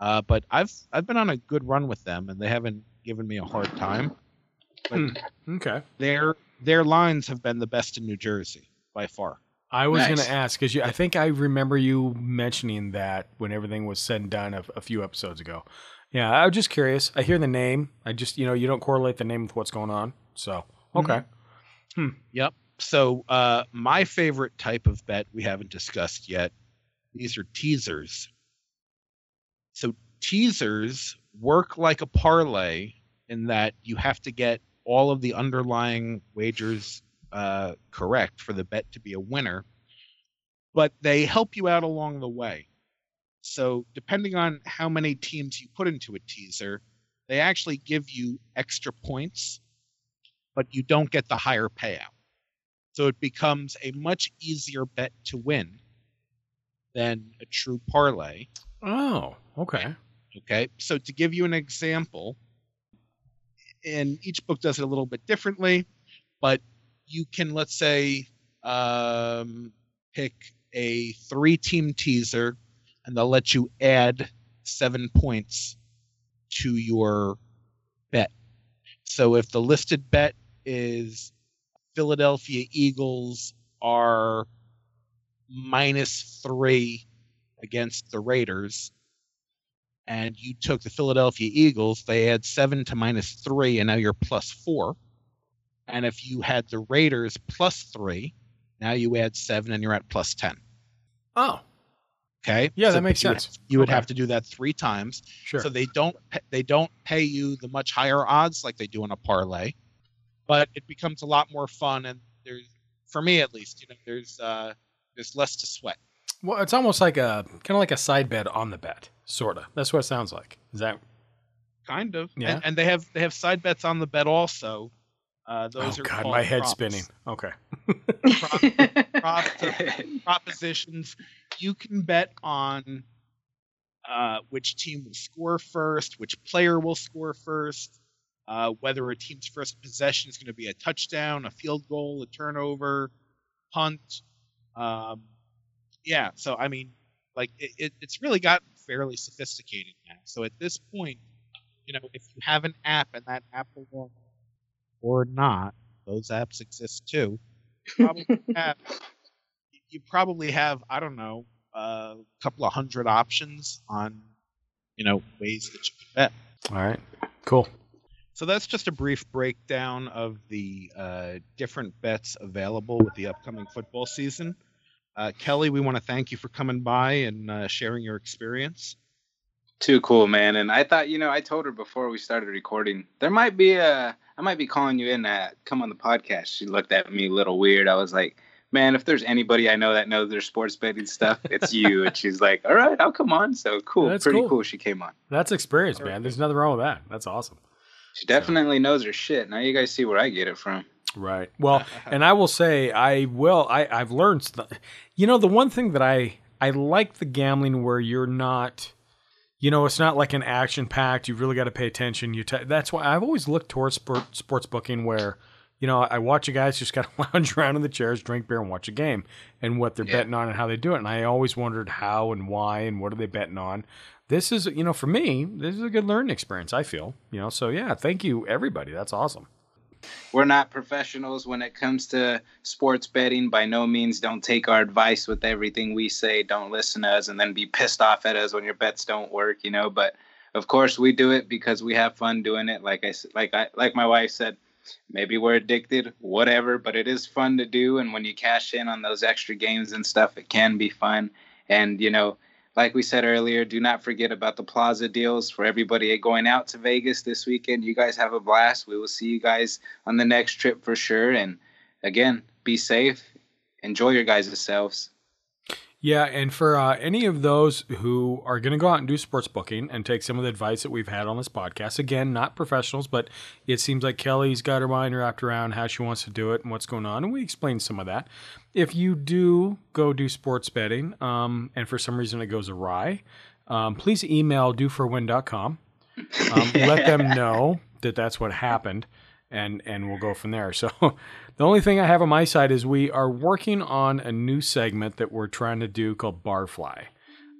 Uh, but I've I've been on a good run with them, and they haven't given me a hard time. But Hmm, Okay. their their lines have been the best in New Jersey by far. I was Nice. going to ask because I think I remember you mentioning that when everything was said and done a, a few episodes ago. Yeah, I was just curious. I hear the name. I just, you know, you don't correlate the name with what's going on. So, okay. Hmm. Yep. So uh, my favorite type of bet we haven't discussed yet. These are teasers. So teasers work like a parlay in that you have to get all of the underlying wagers uh, correct for the bet to be a winner, but they help you out along the way. So depending on how many teams you put into a teaser, they actually give you extra points, but you don't get the higher payout. So it becomes a much easier bet to win than a true parlay. Oh, okay. Okay. So to give you an example, and each book does it a little bit differently, but you can, let's say, um, pick a three team teaser and they'll let you add seven points to your bet. So if the listed bet is Philadelphia Eagles are minus three against the Raiders, and you took the Philadelphia Eagles, they add seven to minus three, and now you're plus four. And if you had the Raiders plus three, now you add seven and you're at plus 10. Oh, Okay. Yeah, that makes you would- sense. you would Okay. have to do that three times. Sure. So they don't they don't pay you the much higher odds like they do in a parlay, but it becomes a lot more fun. And there's, for me at least, you know, there's uh, there's less to sweat. well, it's almost like a kind of like a side bet on the bet, sort of. That's what it sounds like. Is that? Kind of. Yeah. And, and they have they have side bets on the bet also. Uh, those oh are God, my head's props. spinning. Okay. Prop- (laughs) propositions. You can bet on uh, which team will score first, which player will score first, uh, whether a team's first possession is going to be a touchdown, a field goal, a turnover, punt. Um, yeah, so I mean, like it, it, it's really gotten fairly sophisticated now. So at this point, you you know, if you have an app and that app will or not, those apps exist too. You probably (laughs) have, you probably have I don't know a couple of hundred options on you know ways that you can bet. All right. Cool. So that's just a brief breakdown of the uh, different bets available with the upcoming football season. Uh, Kelly, we want to thank you for coming by and uh, sharing your experience. Too cool, man. And I thought, you know, I told her before we started recording, there might be a, I might be calling you in to come on the podcast. She looked at me a little weird. I was like, man, if there's anybody I know that knows their sports betting stuff, it's you. (laughs) and she's like, all right, I'll come on. So cool, That's pretty cool. cool. She came on. That's experience, man. There's nothing wrong with that. That's awesome. She definitely knows her shit. Now you guys see where I get it from. Right. (laughs) Well, (laughs) and I will say I will. I I've learned. St- you know, the one thing that I I like the gambling where you're not. You know, it's not like an action packed. You've really got to pay attention. You t- that's why I've always looked towards sport, sports booking where. You know, I watch you guys just got to (laughs) lounge around in the chairs, drink beer, and watch a game, and what they're betting on and how they do it. And I always wondered how and why and what are they betting on. This is, you know, for me, this is a good learning experience. I feel, you know, so yeah, thank you everybody. That's awesome. We're not professionals when it comes to sports betting. By no means, don't take our advice with everything we say. Don't listen to us and then be pissed off at us when your bets don't work, you know. But of course, we do it because we have fun doing it. Like i like I like my wife said, maybe we're addicted, whatever. But it is fun to do, and when you cash in on those extra games and stuff, it can be fun. And you know, like we said earlier, do not forget about the plaza deals for everybody going out to Vegas this weekend. You guys have a blast. We will see you guys on the next trip for sure. And again, be safe. Enjoy your guys' selves. Yeah, and for uh, any of those who are going to go out and do sports booking and take some of the advice that we've had on this podcast, again, not professionals, but it seems like Kelly's got her mind wrapped around how she wants to do it and what's going on, and we explained some of that. If you do go do sports betting, um, and for some reason it goes awry, um, please email doforwin.com. Um, let them (laughs) know that that's what happened, and and we'll go from there. So (laughs) the only thing I have on my side is we are working on a new segment that we're trying to do called Barfly.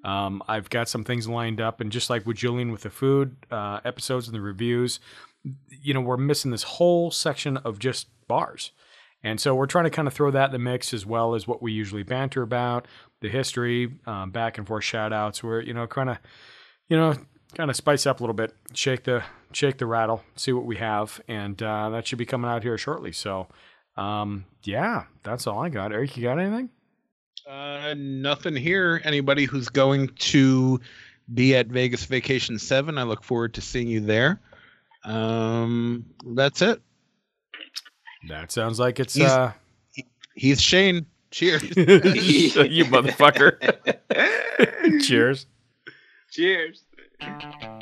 Um, I've got some things lined up, and just like with Julian with the food uh, episodes and the reviews, you know, we're missing this whole section of just bars. And so we're trying to kind of throw that in the mix as well as what we usually banter about, the history, um, back and forth shout outs. We're, you know, kind of, you know, kind of spice up a little bit, shake the shake the rattle, see what we have, and uh, that should be coming out here shortly. So, um, yeah, that's all I got. Eric, you got anything? Uh, nothing here. Anybody who's going to be at Vegas Vacation 7, I look forward to seeing you there. Um, that's it. That sounds like it's He's- uh, He's Shane. Cheers. (laughs) you motherfucker. (laughs) Cheers. Cheers. I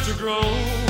to grow.